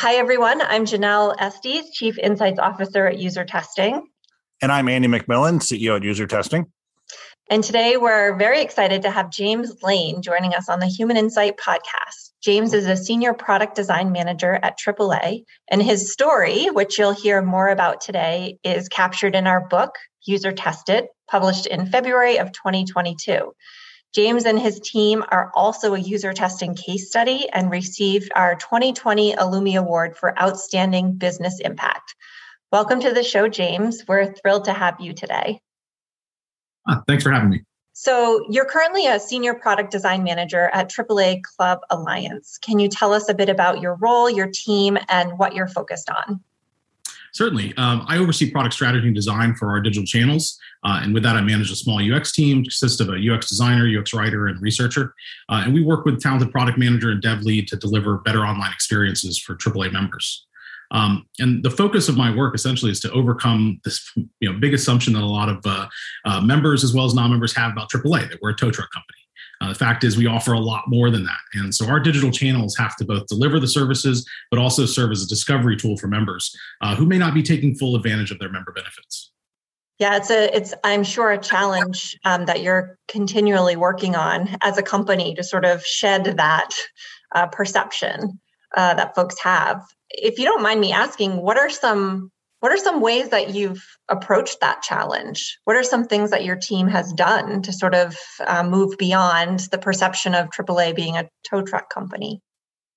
Hi, everyone. I'm Janelle Estes, Chief Insights Officer at User Testing. And I'm Andy MacMillan, CEO at User Testing. And today we're very excited to have James Lane joining us on the Human Insight podcast. James is a senior product design manager at AAA, and his story, which you'll hear more about today, is captured in our book, User Tested, published in February of 2022. James and his team are also a user testing case study and received our 2020 Illumi Award for Outstanding Business Impact. Welcome to the show, James. We're thrilled to have you today. Ah, thanks for having me. So, you're currently a senior product design manager at AAA Club Alliance. Can you tell us a bit about your role, your team, and what you're focused on? Certainly. Um, I oversee product strategy and design for our digital channels. Uh, and with that, I manage a small UX team, consists of a UX designer, UX writer, and researcher. Uh, and we work with talented product manager and dev lead to deliver better online experiences for AAA members. Um, and the focus of my work essentially is to overcome this you know, big assumption that a lot of uh, uh members as well as non-members have about AAA, that we're a tow truck company. Uh, the fact is, we offer a lot more than that. And so our digital channels have to both deliver the services, but also serve as a discovery tool for members uh, who may not be taking full advantage of their member benefits. Yeah, it's a it's I'm sure a challenge um, that you're continually working on as a company to sort of shed that uh, perception uh, that folks have. If you don't mind me asking, what are some what are some ways that you've approached that challenge? What are some things that your team has done to sort of uh, move beyond the perception of AAA being a tow truck company?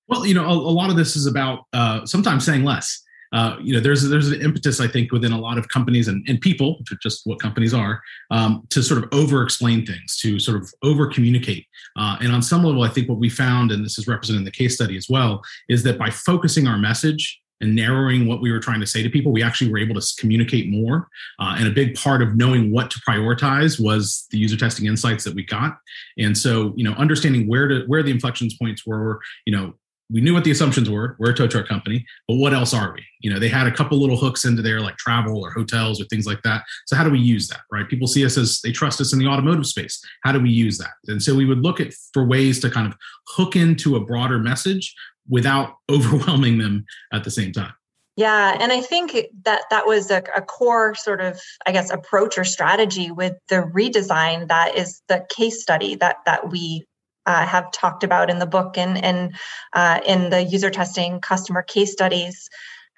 Well, you know, a, a lot of this is about uh, sometimes saying less. Uh, you know, there's there's an impetus I think within a lot of companies and, and people, just what companies are, um, to sort of over-explain things, to sort of over-communicate. Uh, and on some level, I think what we found, and this is represented in the case study as well, is that by focusing our message and narrowing what we were trying to say to people, we actually were able to communicate more. Uh, and a big part of knowing what to prioritize was the user testing insights that we got. And so, you know, understanding where to where the inflections points were, you know, we knew what the assumptions were. We're a tow truck company, but what else are we? You know, they had a couple little hooks into there, like travel or hotels or things like that. So how do we use that, right? People see us as they trust us in the automotive space. How do we use that? And so we would look at for ways to kind of hook into a broader message without overwhelming them at the same time. Yeah, and I think that that was a, a, core sort of, I guess, approach or strategy with the redesign. That is the case study that that we uh, have talked about in the book and and uh, in the user testing customer case studies.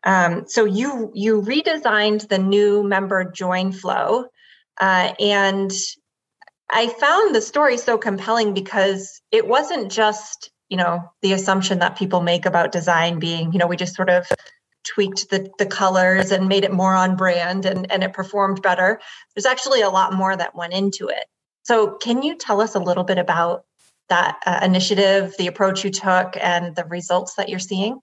Um, so you you redesigned the new member join flow, uh, and I found the story so compelling because it wasn't just you know the assumption that people make about design being you know we just sort of tweaked the, the colors and made it more on brand and, and it performed better there's actually a lot more that went into it so can you tell us a little bit about that uh, initiative the approach you took and the results that you're seeing?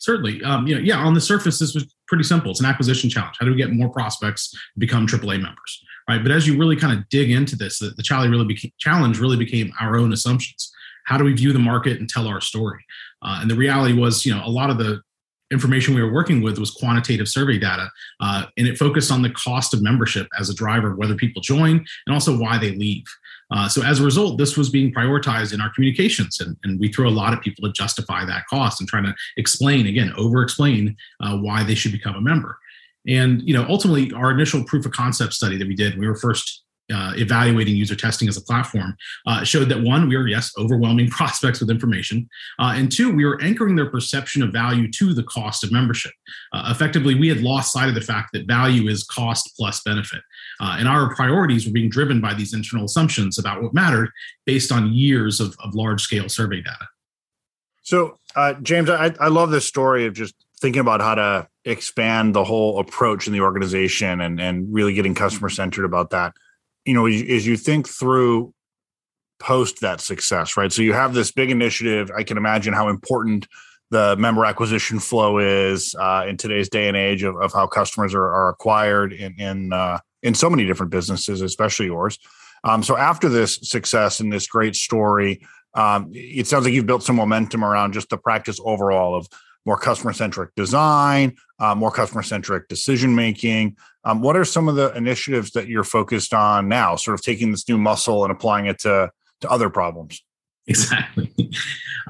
Certainly. Um, you know yeah on the surface this was pretty simple. It's an acquisition challenge. How do we get more prospects to become aaa members right? But as you really kind of dig into this the, the challenge really became challenge really became our own assumptions. How do we view the market and tell our story? Uh, and the reality was, you know, a lot of the information we were working with was quantitative survey data, uh, and it focused on the cost of membership as a driver of whether people join and also why they leave. Uh, so as a result, this was being prioritized in our communications, and, and, we threw a lot of people to justify that cost and trying to explain again, over-explain uh, why they should become a member. And you know, ultimately, our initial proof of concept study that we did, we were first uh, evaluating user testing as a platform uh, showed that one, we were, yes, overwhelming prospects with information. Uh, and two, we were anchoring their perception of value to the cost of membership. Uh, effectively, we had lost sight of the fact that value is cost plus benefit. Uh, and our priorities were being driven by these internal assumptions about what mattered based on years of, of large scale survey data. So, uh, James, I, I love this story of just thinking about how to expand the whole approach in the organization and, and really getting customer centered about that you know, as, you think through post that success, right? So you have this big initiative. I can imagine how important the member acquisition flow is uh, in today's day and age of, of how customers are, are acquired in in, uh, in so many different businesses, especially yours. Um, so after this success and this great story, um, it sounds like you've built some momentum around just the practice overall of more customer centric design, uh, more customer centric decision making. Um, what are some of the initiatives that you're focused on now, sort of taking this new muscle and applying it to, to other problems? Exactly.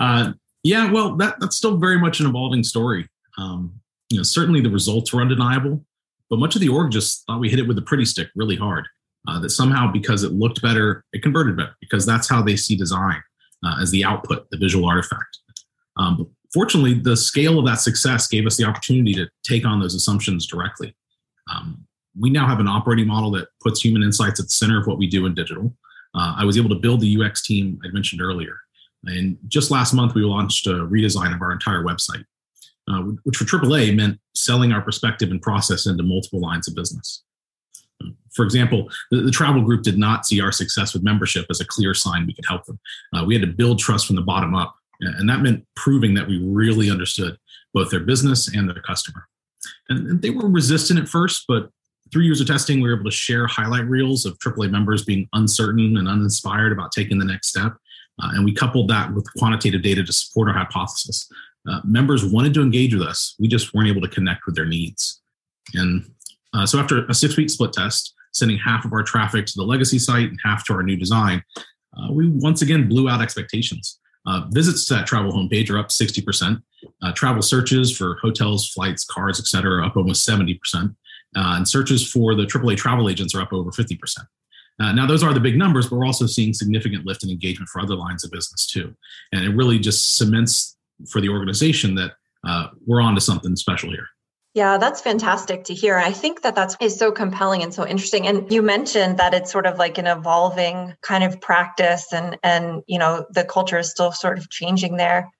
Uh, Yeah, well, that that's still very much an evolving story. Um, you know, certainly the results were undeniable, but much of the org just thought we hit it with a pretty stick really hard. Uh, that somehow, because it looked better, it converted better because that's how they see design uh, as the output, the visual artifact. Um, but fortunately, the scale of that success gave us the opportunity to take on those assumptions directly. Um, we now have an operating model that puts human insights at the center of what we do in digital. Uh, I was able to build the UX team I mentioned earlier. And just last month, we launched a redesign of our entire website, uh, which for AAA meant selling our perspective and process into multiple lines of business. For example, the, the, travel group did not see our success with membership as a clear sign we could help them. Uh, we had to build trust from the bottom up, and that meant proving that we really understood both their business and their customer. And, and they were resistant at first, but through years of testing, we were able to share highlight reels of AAA members being uncertain and uninspired about taking the next step. Uh, and we coupled that with quantitative data to support our hypothesis. Uh, members wanted to engage with us, we just weren't able to connect with their needs. And uh, so, after a six week split test, sending half of our traffic to the legacy site and half to our new design, uh, we once again blew out expectations. Uh, visits to that travel homepage are up 60%. Uh, travel searches for hotels, flights, cars, etc., are up almost 70%. and searches for the AAA travel agents are up over 50%. Uh, now, those are the big numbers, but we're also seeing significant lift in engagement for other lines of business too. And it really just cements for the organization that uh, we're on to something special here. Yeah, that's fantastic to hear. I think that that's is so compelling and so interesting. And you mentioned that it's sort of like an evolving kind of practice and and you know the culture is still sort of changing there.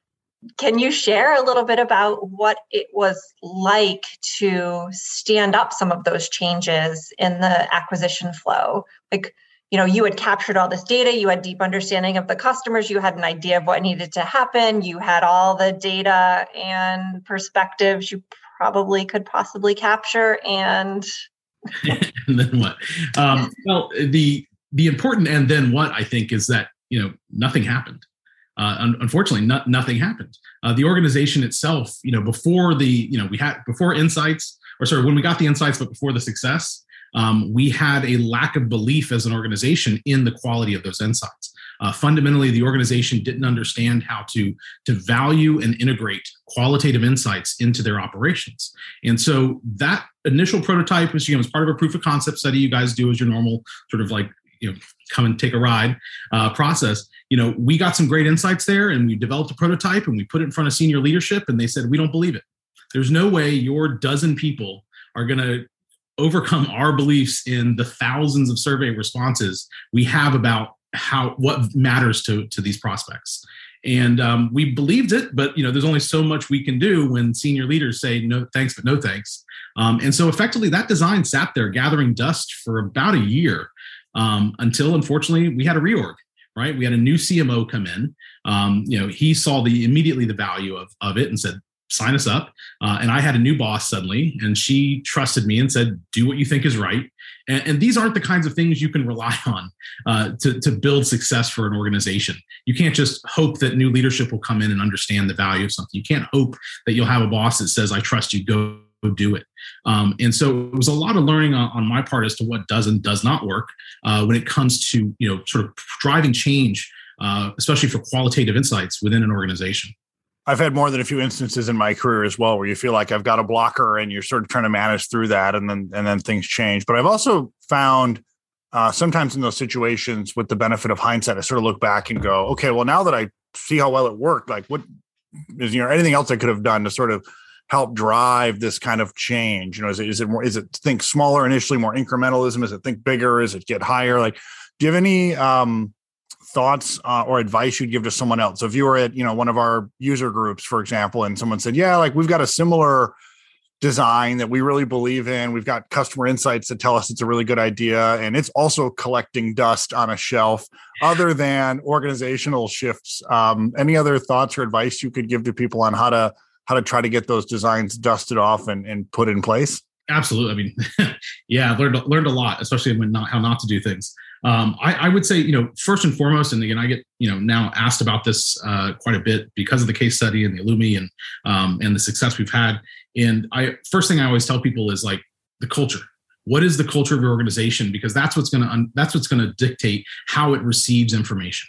Can you share a little bit about what it was like to stand up some of those changes in the acquisition flow? Like, you know, you had captured all this data, you had deep understanding of the customers, you had an idea of what needed to happen, you had all the data and perspectives you probably could possibly capture and and then what? Um, well, the the important and then what I think is that you know nothing happened uh, un- unfortunately, not, nothing happened. Uh, the organization itself, you know, before the, you know, we had before insights, or sorry, when we got the insights, but before the success, um, we had a lack of belief as an organization in the quality of those insights. Uh, fundamentally, the organization didn't understand how to to value and integrate qualitative insights into their operations. And so that initial prototype was, you know, as part of a proof of concept study you guys do as your normal sort of like you know come and take a ride uh, process you know we got some great insights there and we developed a prototype and we put it in front of senior leadership and they said we don't believe it there's no way your dozen people are going to overcome our beliefs in the thousands of survey responses we have about how what matters to to these prospects. And um, we believed it but you know there's only so much we can do when senior leaders say no thanks but no thanks. Um, and so effectively that design sat there gathering dust for about a year um, until unfortunately we had a reorg right? We had a new cmo come in. Um, you know he saw the immediately the value of, of it and said sign us up. Uh, and i had a new boss suddenly and she trusted me and said do what you think is right. And, and these aren't the kinds of things you can rely on uh, to, to build success for an organization. You can't just hope that new leadership will come in and understand the value of something. You can't hope that you'll have a boss that says i trust you. Go do it. Um, and so it was a lot of learning on, on, my part as to what does and does not work uh, when it comes to you know sort of driving change, uh, especially for qualitative insights within an organization. I've had more than a few instances in my career as well where you feel like I've got a blocker and you're sort of trying to manage through that, and then and then things change. But I've also found uh, sometimes in those situations, with the benefit of hindsight, I sort of look back and go, okay, well now that I see how well it worked, like what is you know anything else I could have done to sort of help drive this kind of change? You know, is it is it more is it think smaller initially, more incrementalism? Is it think bigger? Is it get higher? Like, do you have any um, thoughts uh, or advice you'd give to someone else? So if you were at you know one of our user groups, for example, and someone said, "Yeah, like we've got a similar." design that we really believe in. We've got customer insights that tell us it's a really good idea. And it's also collecting dust on a shelf other than organizational shifts. Um, any other thoughts or advice you could give to people on how to how to try to get those designs dusted off and, and put in place? Absolutely. I mean, yeah, learned learned a lot, especially when not how not to do things. Um, I, I, would say, you know, first and foremost, and again, I get you know now asked about this uh, quite a bit because of the case study and the Illumi and um, and the success we've had. And I first thing I always tell people is like the culture. What is the culture of your organization? Because that's what's going to that's what's going to dictate how it receives information.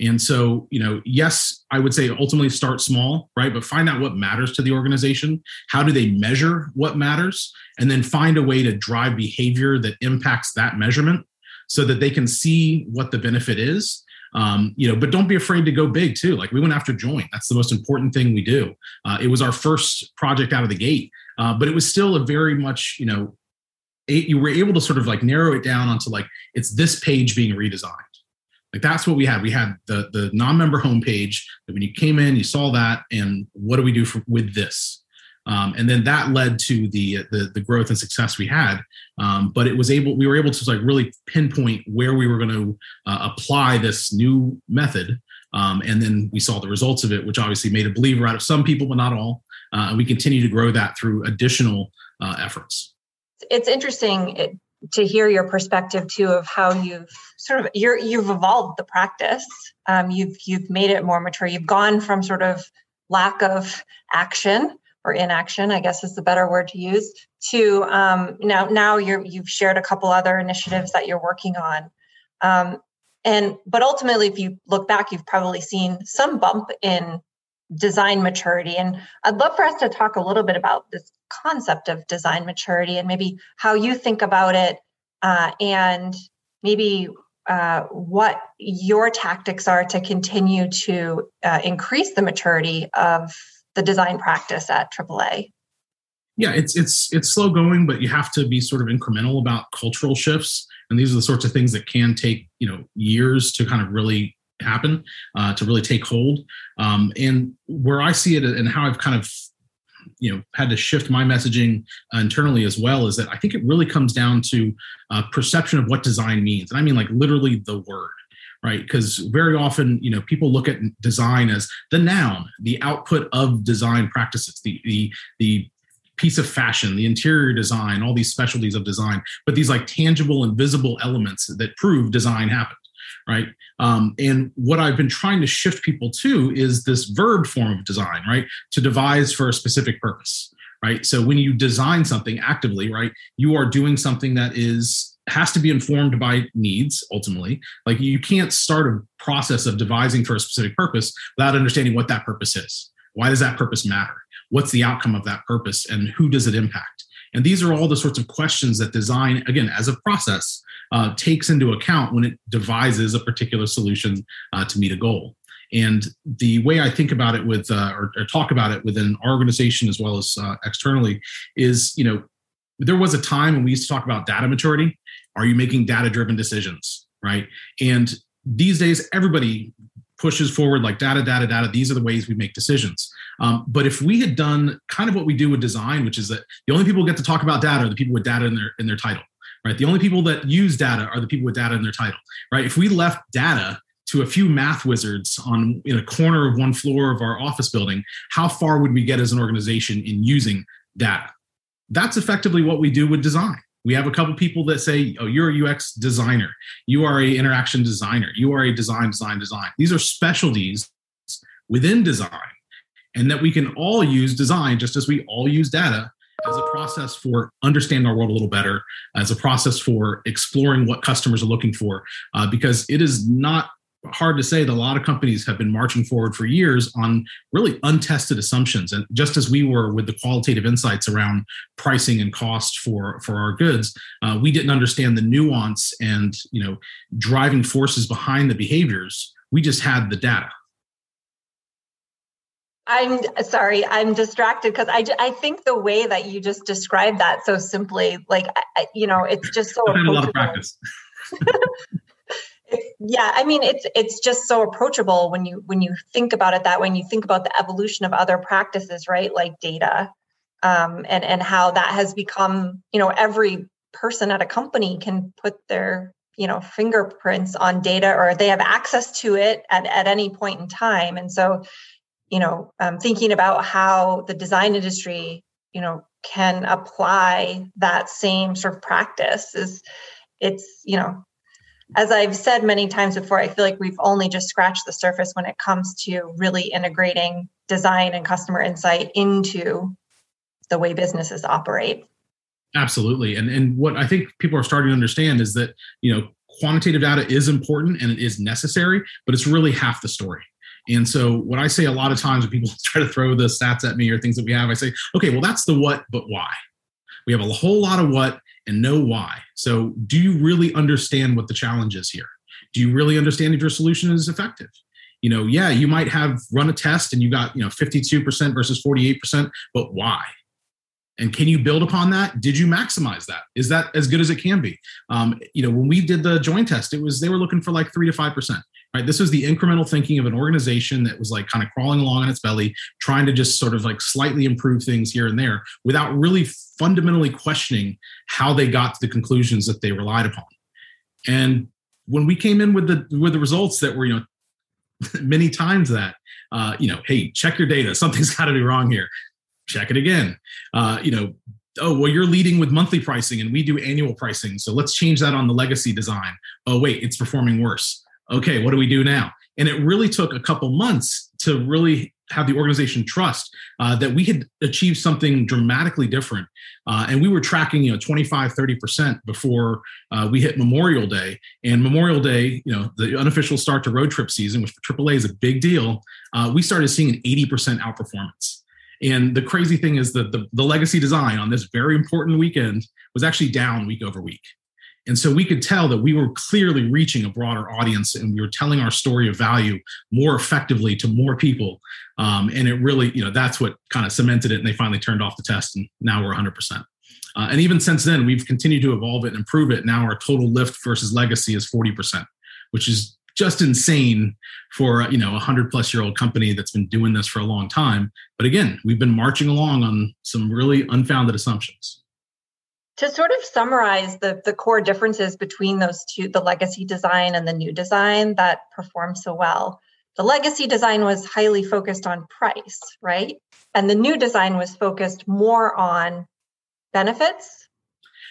And so, you know, yes, I would say ultimately start small, right? But find out what matters to the organization. How do they measure what matters? And then find a way to drive behavior that impacts that measurement so that they can see what the benefit is. Um, you know, but don't be afraid to go big too. Like we went after joint. That's the most important thing we do. Uh, it was our first project out of the gate, uh, but it was still a very much, you know, you were able to sort of like narrow it down onto like it's this page being redesigned like that's what we had. We had the the non-member homepage. That when you came in, you saw that, and what do we do for, with this? Um, and then that led to the, the, the growth and success we had. Um, but it was able we were able to like really pinpoint where we were going to uh, apply this new method. Um, and then we saw the results of it, which obviously made a believer out of some people, but not all. Uh, and we continue to grow that through additional uh, efforts. It's interesting to hear your perspective too of how you've sort of you're you've evolved the practice um, you've you've made it more mature you've gone from sort of lack of action or inaction i guess is the better word to use to um, now now you're you've shared a couple other initiatives that you're working on. Um, and but ultimately if you look back you've probably seen some bump in design maturity. And i'd love for us to talk a little bit about this concept of design maturity and maybe how you think about it uh, and maybe uh, what your tactics are to continue to uh, increase the maturity of the design practice at AAA. Yeah, it's it's it's slow going, but you have to be sort of incremental about cultural shifts, and these are the sorts of things that can take you know years to kind of really happen, uh, to really take hold. Um, and where I see it, and how I've kind of you know had to shift my messaging internally as well is that i think it really comes down to uh, perception of what design means and i mean like literally the word right because very often you know people look at design as the noun the output of design practices the the the piece of fashion, the interior design, all these specialties of design, but these like tangible and visible elements that prove design happened right? Um, and what I've been trying to shift people to is this verb form of design, right? To devise for a specific purpose, right? So when you design something actively, right, you are doing something that is has to be informed by needs ultimately. Like you can't start a process of devising for a specific purpose without understanding what that purpose is. Why does that purpose matter? What's the outcome of that purpose and who does it impact? And these are all the sorts of questions that design, again, as a process, uh, takes into account when it devises a particular solution uh, to meet a goal. And the way I think about it with, uh, or, or, talk about it within our organization as well as uh, externally, is you know, there was a time when we used to talk about data maturity. Are you making data-driven decisions, right? And these days, everybody pushes forward like data, data, data. These are the ways we make decisions. Um, but if we had done kind of what we do with design, which is that the only people who get to talk about data are the people with data in their in their title right? The only people that use data are the people with data in their title, right? If we left data to a few math wizards on in a corner of one floor of our office building, how far would we get as an organization in using data? That's effectively what we do with design. We have a couple people that say, "Oh, you're a UX designer. You are a interaction designer. You are a design, design, design." These are specialties within design, and that we can all use design just as we all use data as a process for understanding our world a little better, as a process for exploring what customers are looking for, uh, because it is not hard to say that a lot of companies have been marching forward for years on really untested assumptions and just as we were with the qualitative insights around pricing and cost for for our goods uh, we didn't understand the nuance and you know driving forces behind the behaviors we just had the data I'm sorry, I'm distracted because I, I think the way that you just described that so simply, like, I, you know, it's just so. I've had a lot of practice. yeah, I mean, it's it's just so approachable when you when you think about it that way. When you think about the evolution of other practices, right, like data, um, and and how that has become, you know, every person at a company can put their you know fingerprints on data or they have access to it at, at any point in time and so you know um, thinking about how the design industry you know can apply that same sort of practice is it's you know as i've said many times before i feel like we've only just scratched the surface when it comes to really integrating design and customer insight into the way businesses operate absolutely and and what i think people are starting to understand is that you know quantitative data is important and it is necessary, but it's really half the story. And so, what I say a lot of times when people try to throw the stats at me or things that we have, I say, okay, well, that's the what, but why? We have a whole lot of what and know why. So, do you really understand what the challenge is here? Do you really understand if your solution is effective? You know, yeah, you might have run a test and you got, you know, 52% versus 48%, but why? and can you build upon that did you maximize that is that as good as it can be um, you know when we did the joint test it was they were looking for like three to five percent right? This was the incremental thinking of an organization that was like kind of crawling along on its belly trying to just sort of like slightly improve things here and there without really fundamentally questioning how they got to the conclusions that they relied upon. And when we came in with the with the results that were you know many times that uh, you know hey check your data. Something's got to be wrong here. Check it again. Uh, you know, oh well you're leading with monthly pricing and we do annual pricing so let's change that on the legacy design. Oh wait it's performing worse okay what do we do now? And it really took a couple months to really have the organization trust uh, that we had achieved something dramatically different. Uh, and we were tracking you know 25 30% before uh, we hit memorial day. And memorial day you know the unofficial start to road trip season which for aaa is a big deal uh, we started seeing an 80% outperformance. And the crazy thing is that the, the legacy design on this very important weekend was actually down week over week. And so we could tell that we were clearly reaching a broader audience and we were telling our story of value more effectively to more people. Um, and it really, you know, that's what kind of cemented it. And they finally turned off the test and now we're 100%. Uh, and even since then, we've continued to evolve it and improve it. Now our total lift versus legacy is 40%, which is just insane for you know a hundred plus year old company that's been doing this for a long time. But again, we've been marching along on some really unfounded assumptions. To sort of summarize the, the core differences between those two, the legacy design and the new design that performed so well. The legacy design was highly focused on price, right? And the new design was focused more on benefits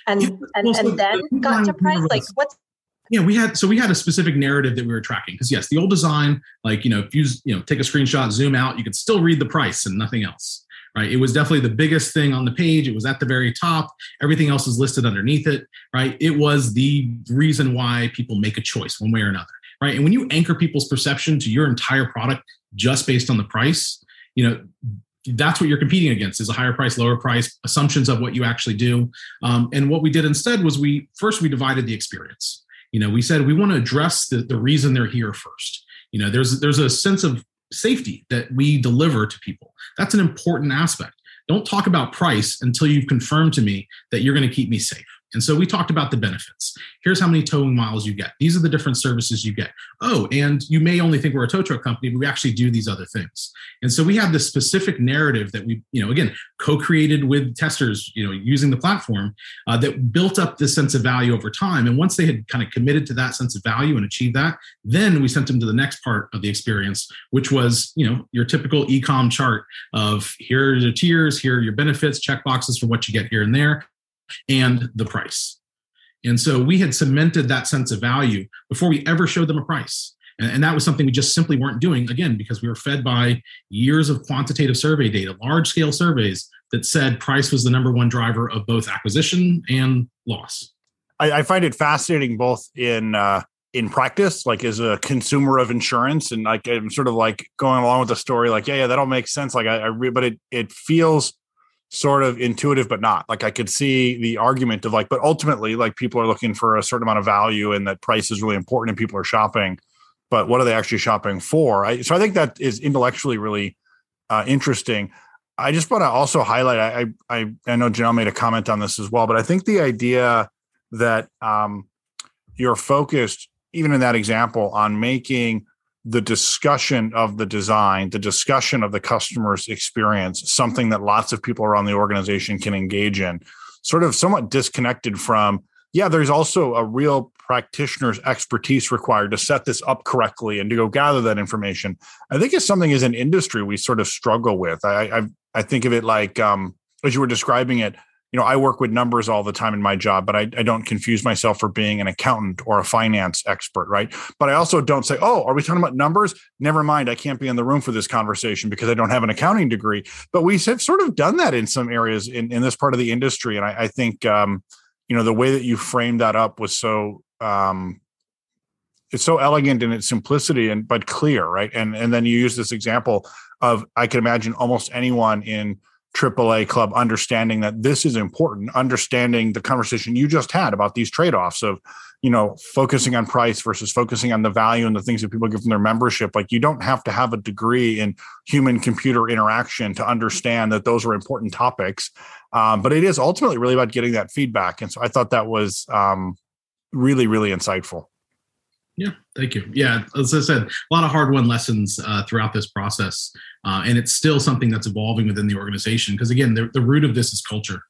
and yeah, and, and then got to price. Like what's yeah, we had so we had a specific narrative that we were tracking because yes, the old design, like you know, if you you know take a screenshot, zoom out, you could still read the price and nothing else. Right. It was definitely the biggest thing on the page. It was at the very top. Everything else is listed underneath it. Right. It was the reason why people make a choice one way or another. Right. And when you anchor people's perception to your entire product just based on the price, you know, that's what you're competing against is a higher price lower price assumptions of what you actually do um, and what we did instead was we first we divided the experience you know we said we want to address the, the reason they're here first you know there's there's a sense of safety that we deliver to people. That's an important aspect. Don't talk about price until you've confirmed to me that you're going to keep me safe and so we talked about the benefits. Here's how many towing miles you get. These are the different services you get. Oh, and you may only think we're a tow truck company, but we actually do these other things. And so we have this specific narrative that we, you know, again, co-created with testers, you know, using the platform uh, that built up this sense of value over time. And once they had kind of committed to that sense of value and achieved that, then we sent them to the next part of the experience, which was, you know, your typical e-com chart of here are your tiers, here are your benefits, check boxes for what you get here and there and the price. And so we had cemented that sense of value before we ever showed them a price. And, that was something we just simply weren't doing, again, because we were fed by years of quantitative survey data, large scale surveys that said price was the number one driver of both acquisition and loss. I, I find it fascinating both in uh, in practice, like as a consumer of insurance, and like I'm sort of like going along with the story, like yeah, yeah, that all makes sense. Like I, I re- but it it feels sort of intuitive but not. Like i could see the argument of like but ultimately like people are looking for a certain amount of value and that price is really important and people are shopping but what are they actually shopping for? I, so i think that is intellectually really uh, interesting. I just want to also highlight I, I i know janelle made a comment on this as well but i think the idea that um you're focused even in that example on making the discussion of the design, the discussion of the customer's experience, something that lots of people around the organization can engage in, sort of somewhat disconnected from, yeah, there's also a real practitioner's expertise required to set this up correctly and to go gather that information. I think it's something as an industry we sort of struggle with. I I, I think of it like um, as you were describing it, you know, I work with numbers all the time in my job, but I, I, don't confuse myself for being an accountant or a finance expert, right? But I also don't say, oh, are we talking about numbers? Never mind, I can't be in the room for this conversation because I don't have an accounting degree. But we have sort of done that in some areas in, in this part of the industry. And I, I think, um, you know, the way that you framed that up was so um, it's so elegant in its simplicity and but clear, right? And and then you use this example of I can imagine almost anyone in AAA club understanding that this is important, understanding the conversation you just had about these trade-offs of, you know, focusing on price versus focusing on the value and the things that people get from their membership. Like you don't have to have a degree in human computer interaction to understand that those are important topics. Um, but it is ultimately really about getting that feedback. And so I thought that was um, really, really insightful. Yeah, thank you. Yeah, as I said, a lot of hard won lessons uh, throughout this process. Uh, and it's still something that's evolving within the organization. Because again, the, the root of this is culture.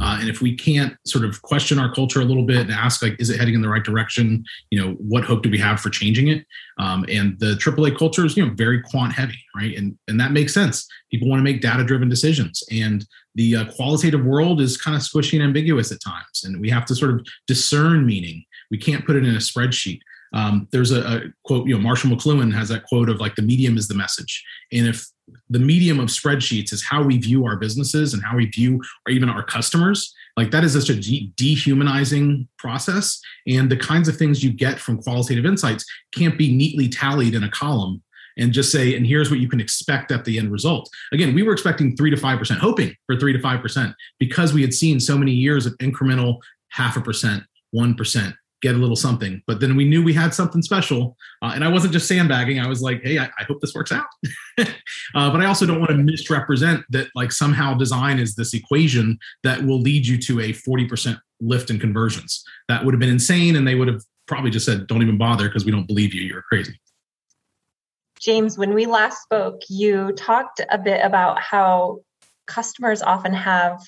Uh, and if we can't sort of question our culture a little bit and ask, like, is it heading in the right direction? You know, what hope do we have for changing it? Um, and the AAA culture is, you know, very quant heavy, right? And and that makes sense. People want to make data driven decisions, and the uh, qualitative world is kind of squishy and ambiguous at times, and we have to sort of discern meaning. We can't put it in a spreadsheet. Um, there's a, a, quote, you know, Marshall McLuhan has that quote of like the medium is the message. And if the medium of spreadsheets is how we view our businesses and how we view or even our customers, like that is such a de- dehumanizing process. And the kinds of things you get from qualitative insights can't be neatly tallied in a column and just say, and here's what you can expect at the end result. Again, we were expecting three to 5%, hoping for three to 5%, because we had seen so many years of incremental half a percent, 1%, get a little something. But then we knew we had something special. Uh, and I wasn't just sandbagging. I was like, hey, I, I hope this works out. uh, but I also don't want to misrepresent that like somehow design is this equation that will lead you to a 40% lift in conversions. That would have been insane. And they would have probably just said, don't even bother because we don't believe you. You're crazy. James, when we last spoke, you talked a bit about how customers often have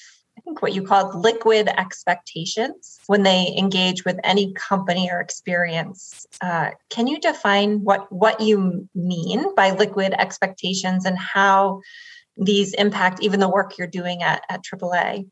what you called liquid expectations when they engage with any company or experience. Uh, can you define what what you mean by liquid expectations and how these impact even the work you're doing at, at AAA?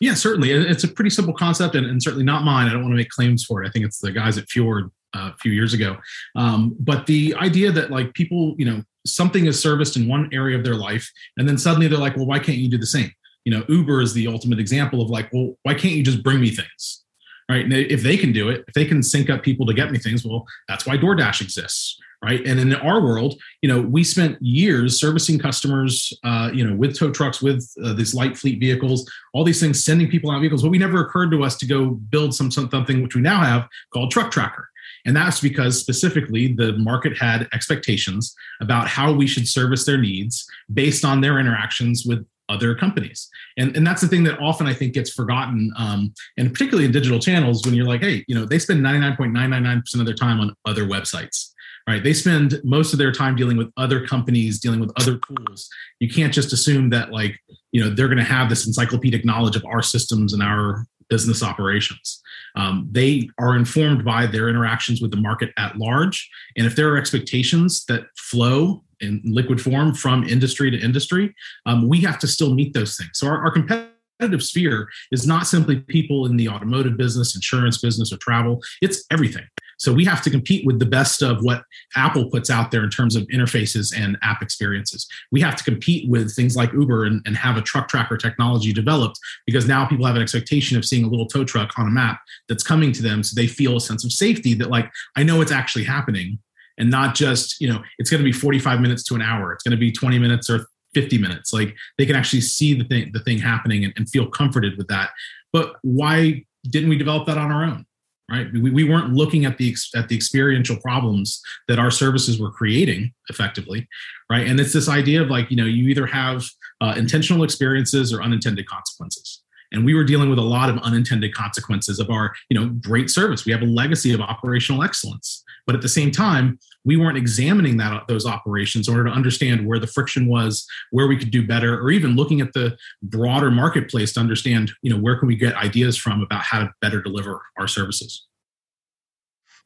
Yeah, certainly. It's a pretty simple concept and, and certainly not mine. I don't want to make claims for it. I think it's the guys at Fjord uh, a few years ago. Um, but the idea that like people, you know, something is serviced in one area of their life, and then suddenly they're like, well, why can't you do the same? You know uber is the ultimate example of like well why can't you just bring me things right? And if they can do it if they can sync up people to get me things well that's why doordash exists right? And in our world you know we spent years servicing customers uh, you know with tow trucks with uh, these light fleet vehicles all these things sending people out vehicles but we never occurred to us to go build some something which we now have called truck tracker. And that's because specifically the market had expectations about how we should service their needs based on their interactions with other companies. And, and that's the thing that often I think gets forgotten, um, and particularly in digital channels when you're like, hey, you know, they spend 99.999% of their time on other websites, right? They spend most of their time dealing with other companies, dealing with other tools. You can't just assume that like, you know, they're going to have this encyclopedic knowledge of our systems and our business operations. Um, they are informed by their interactions with the market at large. And if there are expectations that flow in liquid form from industry to industry, um, we have to still meet those things. So our, our competitive sphere is not simply people in the automotive business, insurance business, or travel. It's everything. So we have to compete with the best of what Apple puts out there in terms of interfaces and app experiences. We have to compete with things like Uber and, and, have a truck tracker technology developed because now people have an expectation of seeing a little tow truck on a map that's coming to them. So they feel a sense of safety that, like, I know it's actually happening and not just you know it's going to be 45 minutes to an hour it's going to be 20 minutes or 50 minutes like they can actually see the thing the thing happening and, and feel comforted with that but why didn't we develop that on our own right? We, we weren't looking at the at the experiential problems that our services were creating effectively right? And it's this idea of like you know you either have uh, intentional experiences or unintended consequences and we were dealing with a lot of unintended consequences of our you know great service we have a legacy of operational excellence but at the same time, we weren't examining that those operations in order to understand where the friction was, where we could do better, or even looking at the broader marketplace to understand, you know, where can we get ideas from about how to better deliver our services.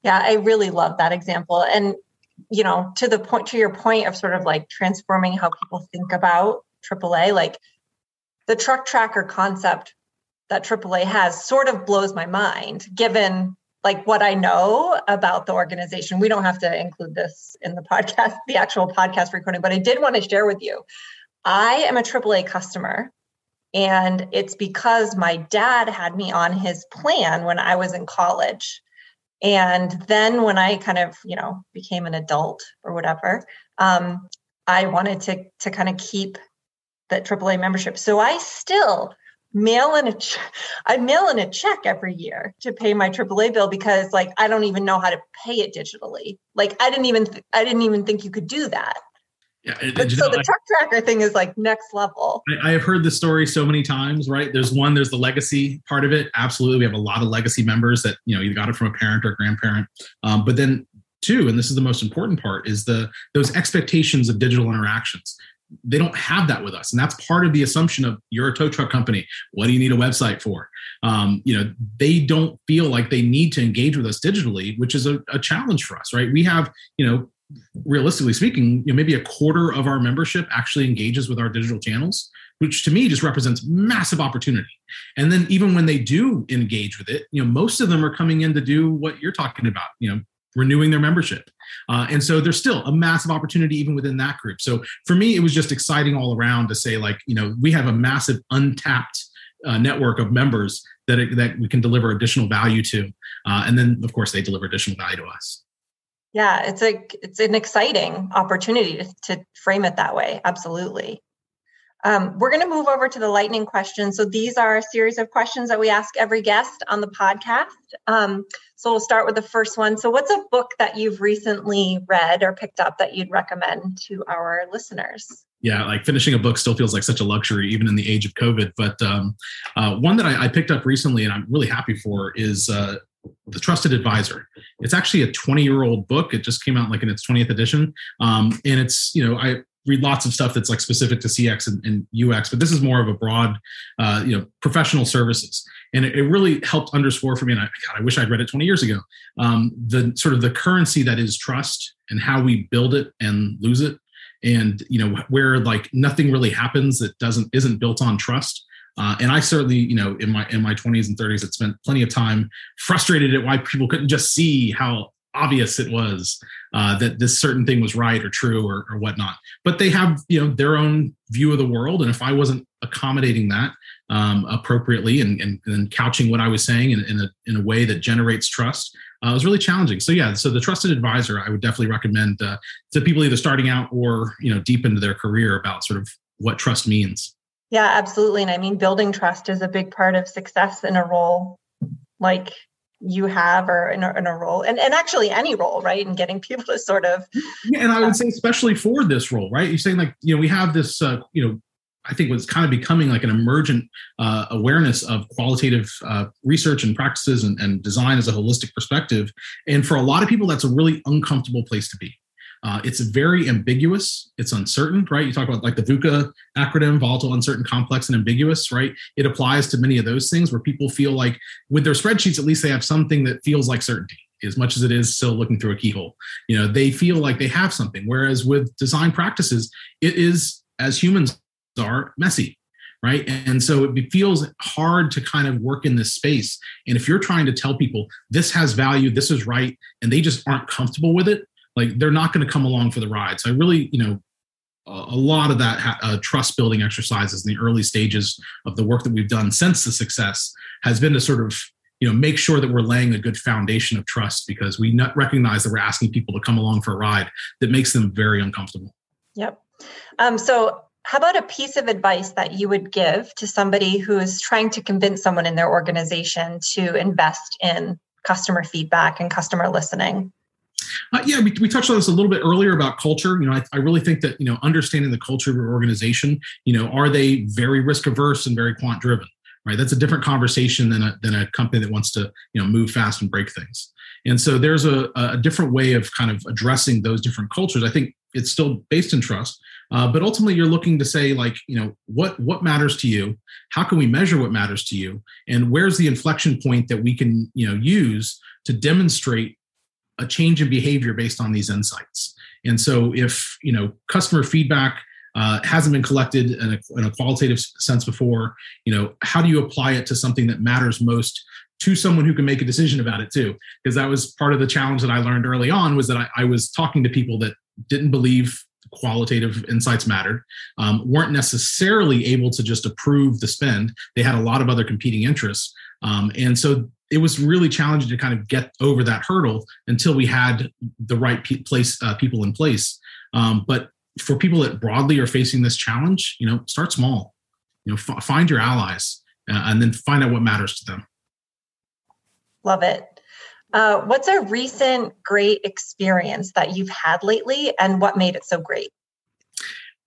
Yeah, I really love that example. And you know, to the point to your point of sort of like transforming how people think about AAA, like the truck tracker concept that AAA has sort of blows my mind given like what I know about the organization. We don't have to include this in the podcast, the actual podcast recording, but I did want to share with you. I am a AAA customer, and it's because my dad had me on his plan when I was in college. And then when I kind of, you know, became an adult or whatever, um, I wanted to to kind of keep that AAA membership. So I still mail in a ch- I mail in a check every year to pay my AAA bill because like I don't even know how to pay it digitally. Like I didn't even th- I didn't even think you could do that. Yeah, but so know, the truck tracker thing is like next level. I, I, have heard the story so many times, right? There's one, there's the legacy part of it. Absolutely, we have a lot of legacy members that you know you got it from a parent or a grandparent. Um, but then two, and this is the most important part, is the those expectations of digital interactions they don't have that with us. And that's part of the assumption of you're a tow truck company. What do you need a website for? Um, you know they don't feel like they need to engage with us digitally which is a, a challenge for us right? We have you know realistically speaking you know, maybe a quarter of our membership actually engages with our digital channels which to me just represents massive opportunity. And then even when they do engage with it you know most of them are coming in to do what you're talking about you know renewing their membership. Uh, and so there's still a massive opportunity even within that group. So for me, it was just exciting all around to say, like, you know, we have a massive untapped uh, network of members that, it, that we can deliver additional value to. Uh, and then, of course, they deliver additional value to us. Yeah, it's a it's an exciting opportunity to, to frame it that way. Absolutely. Um, we're going to move over to the lightning questions. So these are a series of questions that we ask every guest on the podcast. Um, so we'll start with the first one. So, what's a book that you've recently read or picked up that you'd recommend to our listeners? Yeah, like finishing a book still feels like such a luxury, even in the age of COVID. But um, uh, one that I, I, picked up recently and I'm really happy for is uh, The Trusted Advisor. It's actually a 20 year old book. It just came out like in its 20th edition. Um, and it's, you know, I, read lots of stuff that's like specific to CX and, and UX, but this is more of a broad, uh, you know, professional services. And it, it, really helped underscore for me. And I, God, I wish I'd read it 20 years ago. Um, the sort of the currency that is trust and how we build it and lose it, and you know where like nothing really happens that doesn't isn't built on trust. Uh, and I certainly, you know, in my in my 20s and 30s, had spent plenty of time frustrated at why people couldn't just see how obvious it was uh, that this certain thing was right or true or, or whatnot. But they have you know their own view of the world, and if I wasn't accommodating that um, appropriately and, and, and, couching what I was saying in, in, a in a way that generates trust, uh, it was really challenging. So yeah, so the trusted advisor I would definitely recommend uh, to people either starting out or you know deep into their career about sort of what trust means. Yeah, absolutely. And I mean, building trust is a big part of success in a role like you have or in a, in a, role and, and actually any role right and getting people to sort of yeah, and i would say especially for this role right? You're saying like you know we have this uh, you know i think what's kind of becoming like an emergent uh, awareness of qualitative uh, research and practices and, and design as a holistic perspective and for a lot of people that's a really uncomfortable place to be uh, it's very ambiguous. It's uncertain, right? You talk about like the VUCA acronym, volatile, uncertain, complex, and ambiguous, right? It applies to many of those things where people feel like with their spreadsheets, at least they have something that feels like certainty as much as it is still looking through a keyhole. You know, they feel like they have something. Whereas with design practices, it is, as humans are, messy, right? And so it feels hard to kind of work in this space. And if you're trying to tell people this has value, this is right, and they just aren't comfortable with it, like they're not going to come along for the ride. So I really, you know, a lot of that uh, trust building exercises in the early stages of the work that we've done since the success has been to sort of you know make sure that we're laying a good foundation of trust because we recognize that we're asking people to come along for a ride that makes them very uncomfortable. Yep. Um, so how about a piece of advice that you would give to somebody who is trying to convince someone in their organization to invest in customer feedback and customer listening uh, yeah, we, we touched on this a little bit earlier about culture. You know, I, I really think that you know understanding the culture of your organization. You know, are they very risk averse and very quant driven? Right, that's a different conversation than a than a company that wants to you know move fast and break things. And so there's a, a different way of kind of addressing those different cultures. I think it's still based in trust, uh, but ultimately you're looking to say like you know what what matters to you how can we measure what matters to you and where's the inflection point that we can you know use to demonstrate a change in behavior based on these insights. And so, if you know customer feedback uh, hasn't been collected in a, in a qualitative sense before, you know how do you apply it to something that matters most to someone who can make a decision about it too? Because that was part of the challenge that I learned early on was that I, I was talking to people that didn't believe qualitative insights mattered, um, weren't necessarily able to just approve the spend. They had a lot of other competing interests. Um, and so it was really challenging to kind of get over that hurdle until we had the right pe- place uh, people in place. Um, but for people that broadly are facing this challenge, you know, start small. You know, f- find your allies uh, and then find out what matters to them. Love it. Uh, what's a recent great experience that you've had lately, and what made it so great?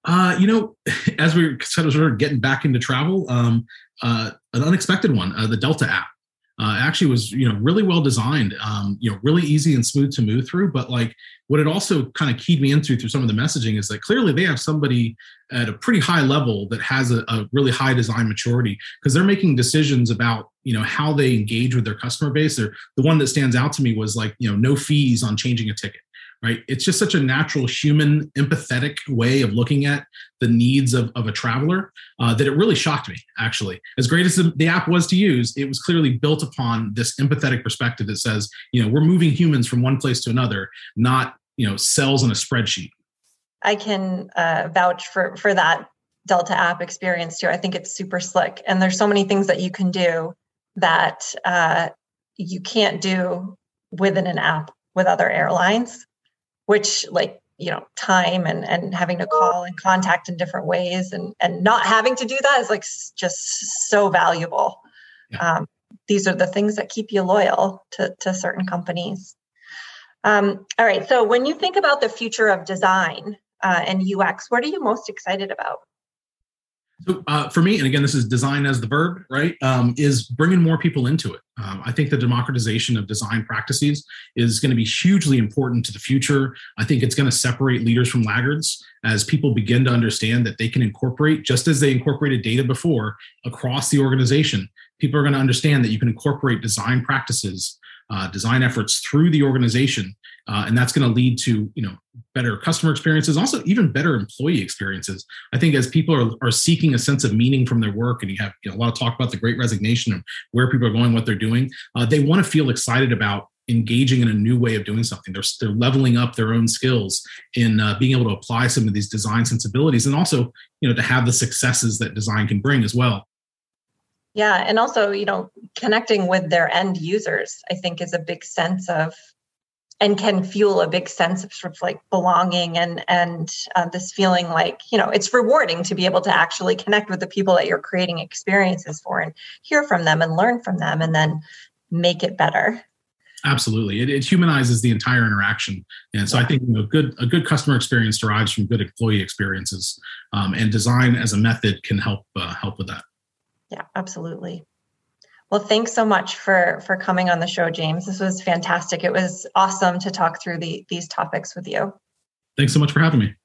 Uh, you know, as we are sort of getting back into travel, um, uh, an unexpected one, uh, the Delta app uh, actually was you know really well designed um, you know really easy and smooth to move through. But like what it also kind of keyed me into through some of the messaging is that clearly they have somebody at a pretty high level that has a, a really high design maturity because they're making decisions about you know how they engage with their customer base. Or the one that stands out to me was like you know no fees on changing a ticket right? It's just such a natural, human, empathetic way of looking at the needs of, of a traveler uh, that it really shocked me, actually. As great as the, the, app was to use, it was clearly built upon this empathetic perspective that says, you know, we're moving humans from one place to another, not, you know, cells in a spreadsheet. I can uh, vouch for, for that Delta app experience too. I think it's super slick. And there's so many things that you can do that uh, you can't do within an app with other airlines which like you know time and and having to call and contact in different ways and and not having to do that is like just so valuable. Yeah. um, these are the things that keep you loyal to to certain companies. Um, all right so when you think about the future of design uh, and ux what are you most excited about so uh, for me, and again, this is design as the verb, right? Um, is bringing more people into it. Um, I think the democratization of design practices is going to be hugely important to the future. I think it's going to separate leaders from laggards as people begin to understand that they can incorporate, just as they incorporated data before, across the organization. People are going to understand that you can incorporate design practices, uh, design efforts through the organization uh, and that's going to lead to you know better customer experiences also even better employee experiences. I think as people are, are seeking a sense of meaning from their work and you have you know, a lot of talk about the great resignation and where people are going what they're doing uh, they want to feel excited about engaging in a new way of doing something. They're, they're leveling up their own skills in uh, being able to apply some of these design sensibilities and also you know to have the successes that design can bring as well yeah and also you know connecting with their end users i think is a big sense of and can fuel a big sense of sort of like belonging and and uh, this feeling like you know it's rewarding to be able to actually connect with the people that you're creating experiences for and hear from them and learn from them and then make it better. Absolutely. It, it humanizes the entire interaction. And so yeah. i think you know good a good customer experience derives from good employee experiences um, and design as a method can help uh, help with that yeah absolutely well, thanks so much for for coming on the show, James. This was fantastic. It was awesome to talk through the, these topics with you. Thanks so much for having me.